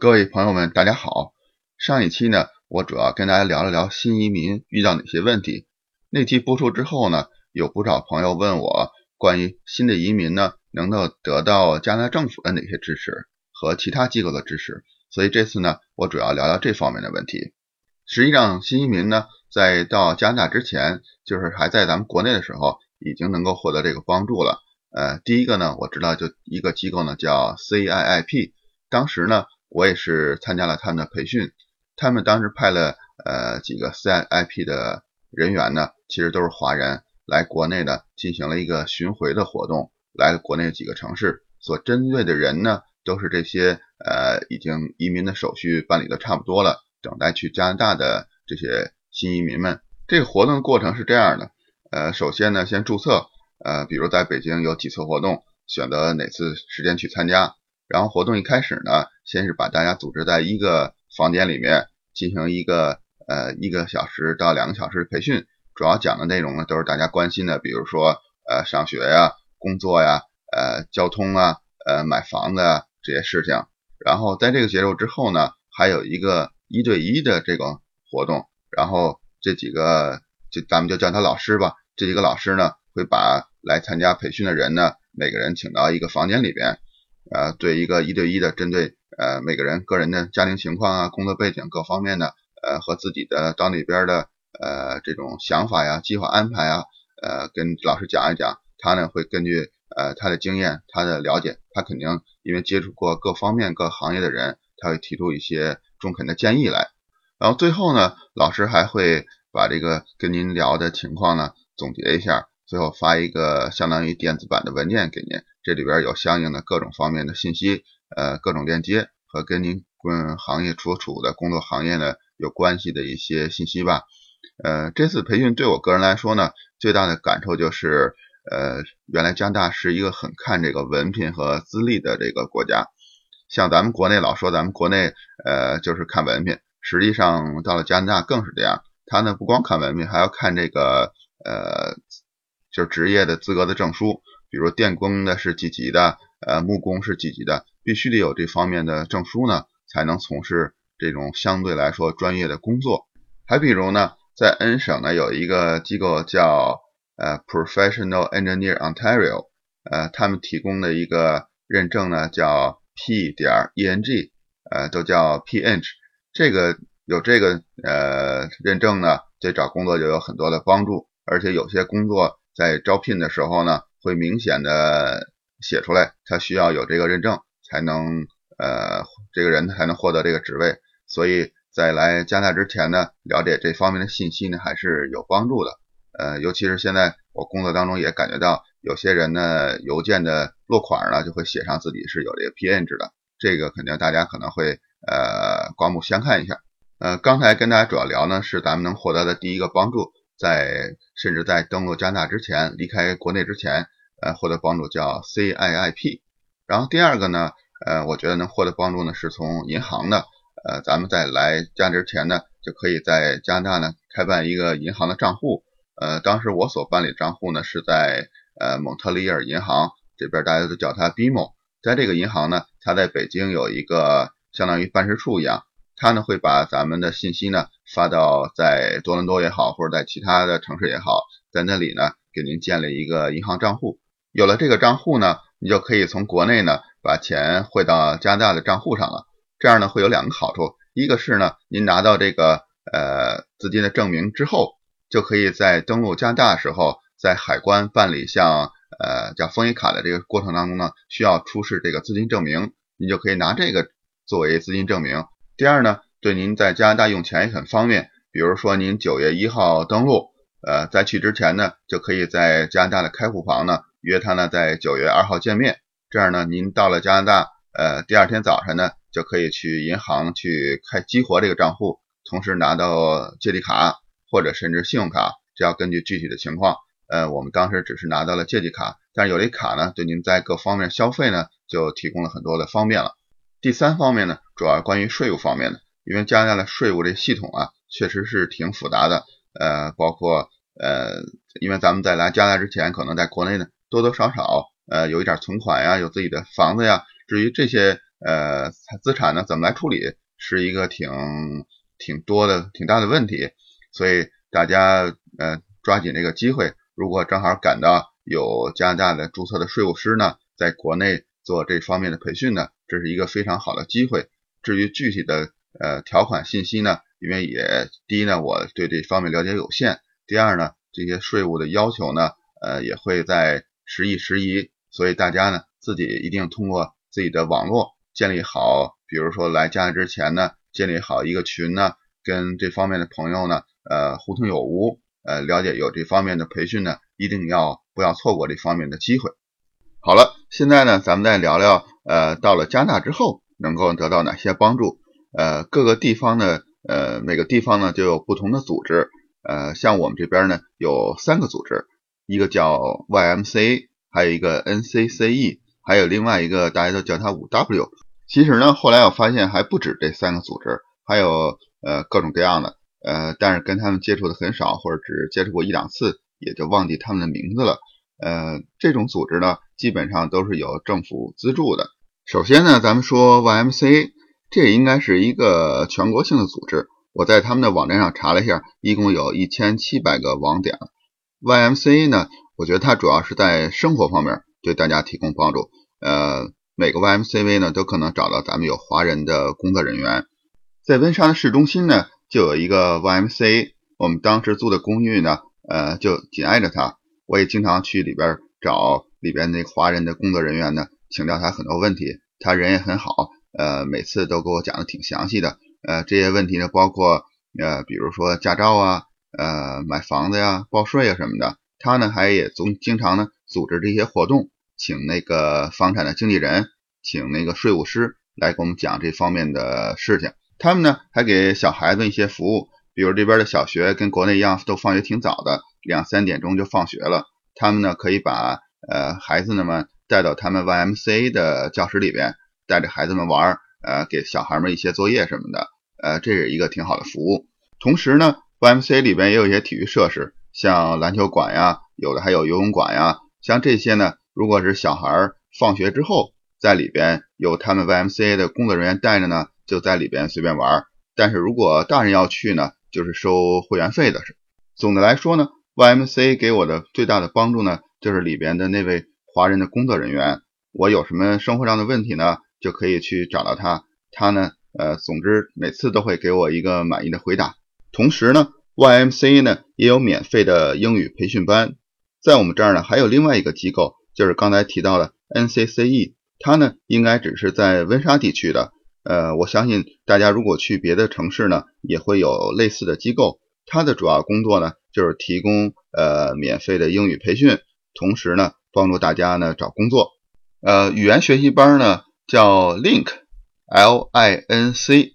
各位朋友们，大家好。上一期呢，我主要跟大家聊了聊新移民遇到哪些问题。那期播出之后呢，有不少朋友问我关于新的移民呢，能够得到加拿大政府的哪些支持和其他机构的支持。所以这次呢，我主要聊聊这方面的问题。实际上，新移民呢，在到加拿大之前，就是还在咱们国内的时候，已经能够获得这个帮助了。呃，第一个呢，我知道就一个机构呢，叫 CIIP，当时呢。我也是参加了他们的培训，他们当时派了呃几个 CIP 的人员呢，其实都是华人来国内呢进行了一个巡回的活动，来了国内几个城市，所针对的人呢都是这些呃已经移民的手续办理的差不多了，等待去加拿大的这些新移民们。这个活动过程是这样的，呃，首先呢先注册，呃，比如在北京有几次活动，选择哪次时间去参加。然后活动一开始呢，先是把大家组织在一个房间里面进行一个呃一个小时到两个小时的培训，主要讲的内容呢都是大家关心的，比如说呃上学呀、工作呀、呃交通啊、呃买房子啊这些事情。然后在这个结束之后呢，还有一个一对一的这个活动，然后这几个就咱们就叫他老师吧，这几个老师呢会把来参加培训的人呢每个人请到一个房间里边。呃，对一个一对一的针对呃每个人个人的家庭情况啊、工作背景各方面的呃和自己的到那边的呃这种想法呀、计划安排啊，呃跟老师讲一讲，他呢会根据呃他的经验、他的了解，他肯定因为接触过各方面各行业的人，他会提出一些中肯的建议来。然后最后呢，老师还会把这个跟您聊的情况呢总结一下，最后发一个相当于电子版的文件给您。这里边有相应的各种方面的信息，呃，各种链接和跟您嗯行业所处的工作行业呢有关系的一些信息吧。呃，这次培训对我个人来说呢，最大的感受就是，呃，原来加拿大是一个很看这个文凭和资历的这个国家。像咱们国内老说咱们国内呃就是看文凭，实际上到了加拿大更是这样。他呢不光看文凭，还要看这个呃就是职业的资格的证书。比如电工的是几级的，呃，木工是几级的，必须得有这方面的证书呢，才能从事这种相对来说专业的工作。还比如呢，在 N 省呢有一个机构叫呃 Professional Engineer Ontario，呃，他们提供的一个认证呢叫 P 点 ENG，呃，都叫 PEng，这个有这个呃认证呢，对找工作就有很多的帮助，而且有些工作在招聘的时候呢。会明显的写出来，他需要有这个认证才能，呃，这个人才能获得这个职位。所以在来加拿大之前呢，了解这方面的信息呢，还是有帮助的。呃，尤其是现在我工作当中也感觉到，有些人呢，邮件的落款呢，就会写上自己是有这个 PN 制的，这个肯定大家可能会呃刮目相看一下。呃，刚才跟大家主要聊呢，是咱们能获得的第一个帮助，在甚至在登陆加拿大之前，离开国内之前。呃，获得帮助叫 CIIP，然后第二个呢，呃，我觉得能获得帮助呢，是从银行的，呃，咱们在来加之前呢，就可以在加拿大呢开办一个银行的账户，呃，当时我所办理账户呢是在呃蒙特利尔银行这边，大家都叫它 BMO，在这个银行呢，它在北京有一个相当于办事处一样，它呢会把咱们的信息呢发到在多伦多也好，或者在其他的城市也好，在那里呢给您建立一个银行账户。有了这个账户呢，你就可以从国内呢把钱汇到加拿大的账户上了。这样呢会有两个好处，一个是呢您拿到这个呃资金的证明之后，就可以在登陆加拿大的时候，在海关办理像呃叫枫叶卡的这个过程当中呢，需要出示这个资金证明，你就可以拿这个作为资金证明。第二呢，对您在加拿大用钱也很方便。比如说您九月一号登陆，呃在去之前呢，就可以在加拿大的开户房呢。约他呢，在九月二号见面。这样呢，您到了加拿大，呃，第二天早晨呢，就可以去银行去开激活这个账户，同时拿到借记卡或者甚至信用卡，这要根据具体的情况。呃，我们当时只是拿到了借记卡，但是有这卡呢，对您在各方面消费呢，就提供了很多的方便了。第三方面呢，主要关于税务方面的，因为加拿大的税务这系统啊，确实是挺复杂的。呃，包括呃，因为咱们在来加拿大之前，可能在国内呢。多多少少，呃，有一点存款呀，有自己的房子呀。至于这些呃资产呢怎么来处理，是一个挺挺多的挺大的问题，所以大家呃抓紧这个机会，如果正好赶到有加拿大的注册的税务师呢，在国内做这方面的培训呢，这是一个非常好的机会。至于具体的呃条款信息呢，因为也第一呢，我对这方面了解有限；第二呢，这些税务的要求呢，呃，也会在时移时移，所以大家呢自己一定通过自己的网络建立好，比如说来加拿大之前呢，建立好一个群呢，跟这方面的朋友呢，呃，互通有无，呃，了解有这方面的培训呢，一定要不要错过这方面的机会。好了，现在呢，咱们再聊聊，呃，到了加拿大之后能够得到哪些帮助？呃，各个地方呢。呃，每个地方呢就有不同的组织，呃，像我们这边呢有三个组织，一个叫 YMCA，还有一个 NCCE，还有另外一个大家都叫它五 W。其实呢，后来我发现还不止这三个组织，还有呃各种各样的，呃，但是跟他们接触的很少，或者只接触过一两次，也就忘记他们的名字了。呃，这种组织呢，基本上都是有政府资助的。首先呢，咱们说 YMCA。这应该是一个全国性的组织。我在他们的网站上查了一下，一共有一千七百个网点。YMCA 呢，我觉得它主要是在生活方面对大家提供帮助。呃，每个 YMCA 呢都可能找到咱们有华人的工作人员。在温莎的市中心呢，就有一个 YMCA。我们当时租的公寓呢，呃，就紧挨着它。我也经常去里边找里边那华人的工作人员呢，请教他很多问题。他人也很好。呃，每次都给我讲的挺详细的。呃，这些问题呢，包括呃，比如说驾照啊，呃，买房子呀，报税啊什么的。他呢，还也总经常呢组织这些活动，请那个房产的经纪人，请那个税务师来给我们讲这方面的事情。他们呢，还给小孩子一些服务，比如这边的小学跟国内一样，都放学挺早的，两三点钟就放学了。他们呢，可以把呃孩子们带到他们 YMCA 的教室里边。带着孩子们玩，呃，给小孩们一些作业什么的，呃，这是一个挺好的服务。同时呢，YMCA 里边也有一些体育设施，像篮球馆呀，有的还有游泳馆呀。像这些呢，如果是小孩放学之后在里边有他们 YMCA 的工作人员带着呢，就在里边随便玩。但是如果大人要去呢，就是收会员费的。总的来说呢，YMCA 给我的最大的帮助呢，就是里边的那位华人的工作人员。我有什么生活上的问题呢？就可以去找到他，他呢，呃，总之每次都会给我一个满意的回答。同时呢，YMC 呢也有免费的英语培训班。在我们这儿呢，还有另外一个机构，就是刚才提到的 NCCE，它呢应该只是在温莎地区的。呃，我相信大家如果去别的城市呢，也会有类似的机构。它的主要工作呢，就是提供呃免费的英语培训，同时呢，帮助大家呢找工作。呃，语言学习班呢。叫 Link，L I N C，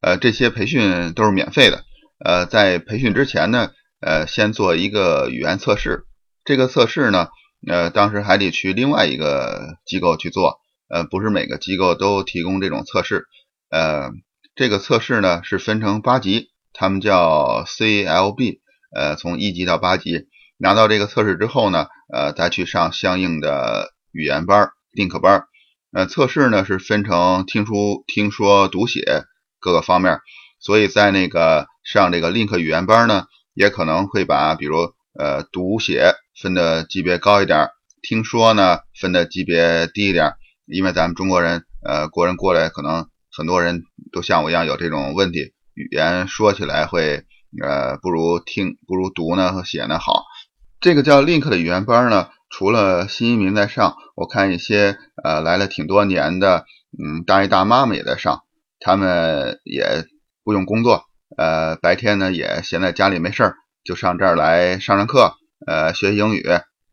呃，这些培训都是免费的。呃，在培训之前呢，呃，先做一个语言测试。这个测试呢，呃，当时还得去另外一个机构去做。呃，不是每个机构都提供这种测试。呃，这个测试呢是分成八级，他们叫 C L B，呃，从一级到八级。拿到这个测试之后呢，呃，再去上相应的语言班，Link 班。呃，测试呢是分成听书、听说、读写各个方面，所以在那个上这个 Link 语言班呢，也可能会把比如呃读写分的级别高一点，听说呢分的级别低一点，因为咱们中国人呃国人过来，可能很多人都像我一样有这种问题，语言说起来会呃不如听不如读呢和写呢好。这个叫 Link 的语言班呢。除了新移民在上，我看一些呃来了挺多年的，嗯，大爷大妈们也在上，他们也不用工作，呃，白天呢也闲在家里没事儿，就上这儿来上上课，呃，学英语，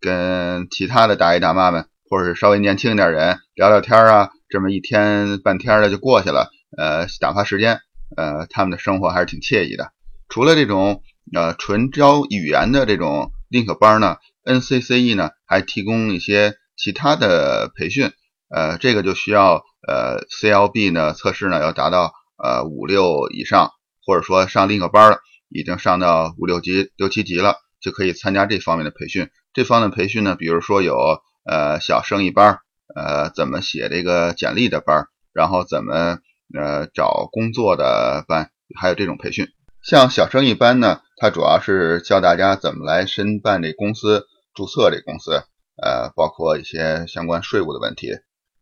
跟其他的大爷大妈们或者是稍微年轻一点人聊聊天啊，这么一天半天的就过去了，呃，打发时间，呃，他们的生活还是挺惬意的。除了这种呃纯教语言的这种 link 班呢。NCCE 呢还提供一些其他的培训，呃，这个就需要呃 CLB 呢测试呢要达到呃五六以上，或者说上另一个班了，已经上到五六级、六七级了，就可以参加这方面的培训。这方面培训呢，比如说有呃小生意班，呃怎么写这个简历的班，然后怎么呃找工作的班，还有这种培训。像小生意班呢，它主要是教大家怎么来申办这公司、注册这公司，呃，包括一些相关税务的问题。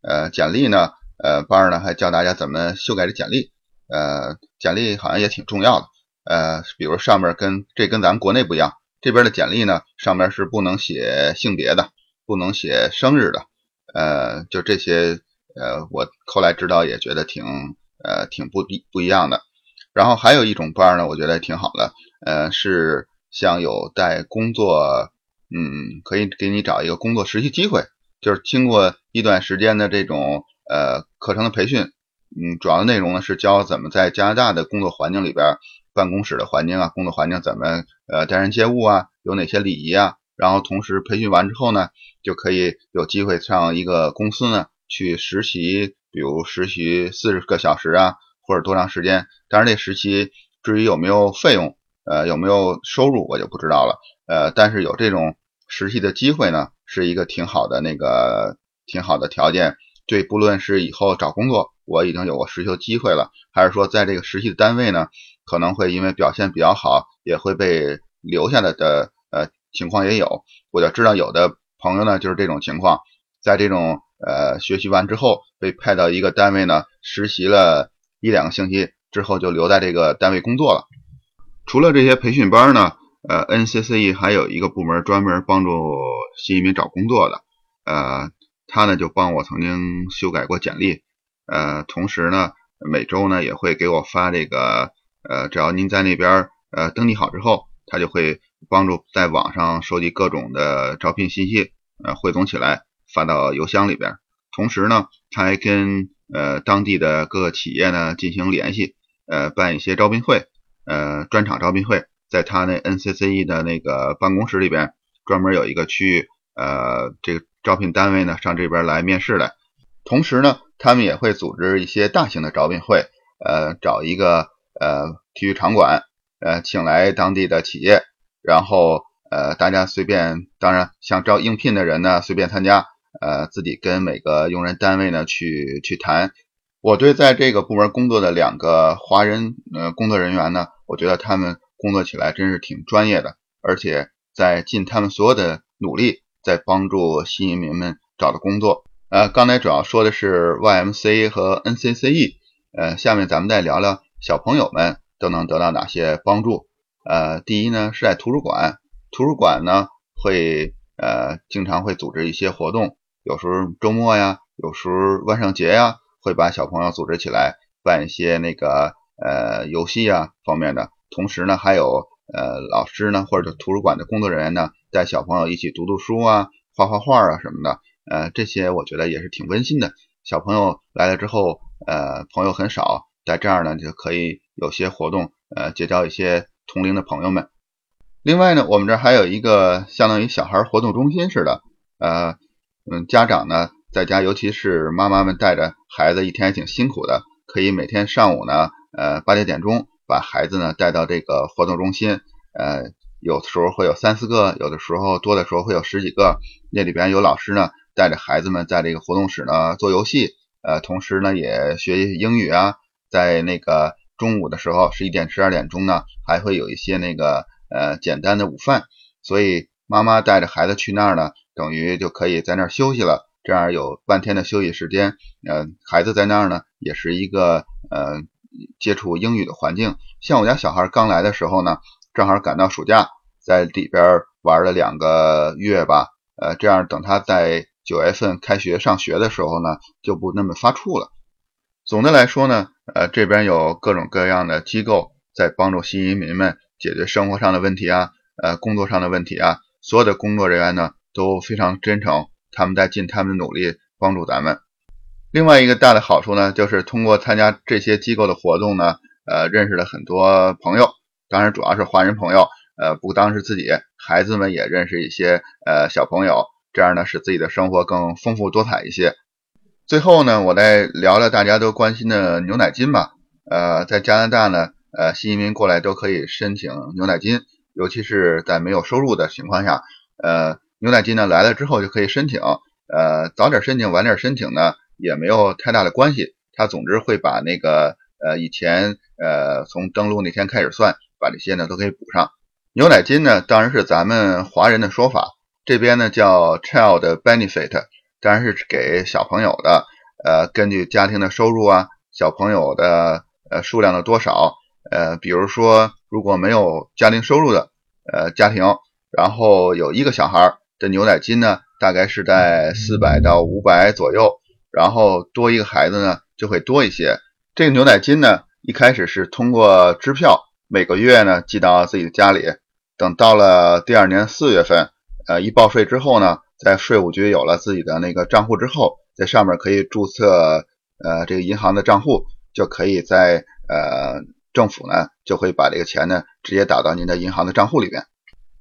呃，简历呢，呃，班儿呢还教大家怎么修改这简历。呃，简历好像也挺重要的。呃，比如上面跟这跟咱们国内不一样，这边的简历呢，上面是不能写性别的，不能写生日的。呃，就这些，呃，我后来知道也觉得挺，呃，挺不一不一样的。然后还有一种班呢，我觉得挺好的，呃，是像有带工作，嗯，可以给你找一个工作实习机会，就是经过一段时间的这种呃课程的培训，嗯，主要的内容呢是教怎么在加拿大的工作环境里边，办公室的环境啊，工作环境怎么呃待人接物啊，有哪些礼仪啊。然后同时培训完之后呢，就可以有机会上一个公司呢去实习，比如实习四十个小时啊，或者多长时间。当然这实习至于有没有费用，呃有没有收入我就不知道了。呃，但是有这种实习的机会呢，是一个挺好的那个挺好的条件。对，不论是以后找工作，我已经有过实习的机会了，还是说在这个实习的单位呢，可能会因为表现比较好，也会被留下来的呃。情况也有，我就知道有的朋友呢就是这种情况，在这种呃学习完之后被派到一个单位呢实习了一两个星期之后就留在这个单位工作了。除了这些培训班呢，呃 NCCE 还有一个部门专门帮助新移民找工作的，呃他呢就帮我曾经修改过简历，呃同时呢每周呢也会给我发这个呃只要您在那边呃登记好之后，他就会。帮助在网上收集各种的招聘信息，呃，汇总起来发到邮箱里边。同时呢，他还跟呃当地的各个企业呢进行联系，呃，办一些招聘会，呃，专场招聘会，在他那 NCCE 的那个办公室里边，专门有一个区域，呃，这个招聘单位呢上这边来面试来。同时呢，他们也会组织一些大型的招聘会，呃，找一个呃体育场馆，呃，请来当地的企业。然后，呃，大家随便，当然想招应聘的人呢，随便参加，呃，自己跟每个用人单位呢去去谈。我对在这个部门工作的两个华人呃工作人员呢，我觉得他们工作起来真是挺专业的，而且在尽他们所有的努力，在帮助新移民们找到工作。呃，刚才主要说的是 YMCA 和 NCCE，呃，下面咱们再聊聊小朋友们都能得到哪些帮助。呃，第一呢是在图书馆，图书馆呢会呃经常会组织一些活动，有时候周末呀，有时候万圣节呀，会把小朋友组织起来办一些那个呃游戏啊方面的。同时呢，还有呃老师呢或者图书馆的工作人员呢带小朋友一起读读书啊，画画画啊什么的。呃，这些我觉得也是挺温馨的。小朋友来了之后，呃，朋友很少，在这儿呢就可以有些活动，呃，结交一些。同龄的朋友们，另外呢，我们这儿还有一个相当于小孩活动中心似的，呃，嗯，家长呢在家，尤其是妈妈们带着孩子，一天还挺辛苦的，可以每天上午呢，呃，八九点钟把孩子呢带到这个活动中心，呃，有的时候会有三四个，有的时候多的时候会有十几个，那里边有老师呢带着孩子们在这个活动室呢做游戏，呃，同时呢也学英语啊，在那个。中午的时候，十一点、十二点钟呢，还会有一些那个呃简单的午饭，所以妈妈带着孩子去那儿呢，等于就可以在那儿休息了，这样有半天的休息时间。呃，孩子在那儿呢，也是一个呃接触英语的环境。像我家小孩刚来的时候呢，正好赶到暑假，在里边玩了两个月吧，呃，这样等他在九月份开学上学的时候呢，就不那么发怵了。总的来说呢，呃，这边有各种各样的机构在帮助新移民们解决生活上的问题啊，呃，工作上的问题啊。所有的工作人员呢都非常真诚，他们在尽他们的努力帮助咱们。另外一个大的好处呢，就是通过参加这些机构的活动呢，呃，认识了很多朋友，当然主要是华人朋友，呃，不单是自己，孩子们也认识一些呃小朋友，这样呢使自己的生活更丰富多彩一些。最后呢，我再聊聊大家都关心的牛奶金吧。呃，在加拿大呢，呃，新移民过来都可以申请牛奶金，尤其是在没有收入的情况下，呃，牛奶金呢来了之后就可以申请。呃，早点申请晚点申请呢也没有太大的关系，它总之会把那个呃以前呃从登录那天开始算，把这些呢都可以补上。牛奶金呢，当然是咱们华人的说法，这边呢叫 child benefit，当然是给小朋友的。呃，根据家庭的收入啊，小朋友的呃数量的多少，呃，比如说如果没有家庭收入的呃家庭，然后有一个小孩儿的牛奶金呢，大概是在四百到五百左右，然后多一个孩子呢就会多一些。这个牛奶金呢，一开始是通过支票每个月呢寄到自己的家里，等到了第二年四月份，呃，一报税之后呢，在税务局有了自己的那个账户之后。在上面可以注册，呃，这个银行的账户，就可以在呃政府呢就会把这个钱呢直接打到您的银行的账户里边。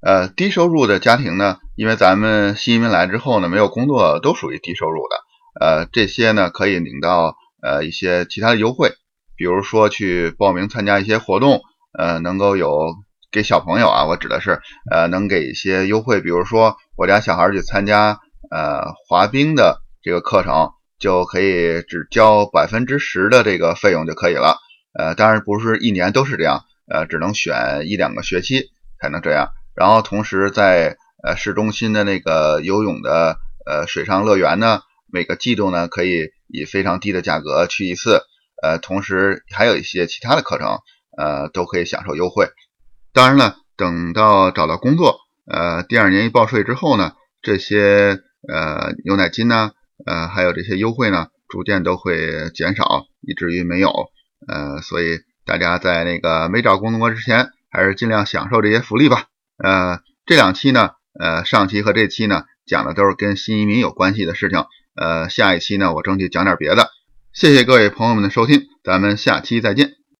呃，低收入的家庭呢，因为咱们新移民来之后呢没有工作，都属于低收入的。呃，这些呢可以领到呃一些其他的优惠，比如说去报名参加一些活动，呃，能够有给小朋友啊，我指的是呃能给一些优惠，比如说我家小孩去参加呃滑冰的。这个课程就可以只交百分之十的这个费用就可以了，呃，当然不是一年都是这样，呃，只能选一两个学期才能这样。然后同时在呃市中心的那个游泳的呃水上乐园呢，每个季度呢可以以非常低的价格去一次，呃，同时还有一些其他的课程，呃，都可以享受优惠。当然了，等到找到工作，呃，第二年一报税之后呢，这些呃牛奶金呢。呃，还有这些优惠呢，逐渐都会减少，以至于没有。呃，所以大家在那个没找工作之前，还是尽量享受这些福利吧。呃，这两期呢，呃，上期和这期呢，讲的都是跟新移民有关系的事情。呃，下一期呢，我争取讲点别的。谢谢各位朋友们的收听，咱们下期再见。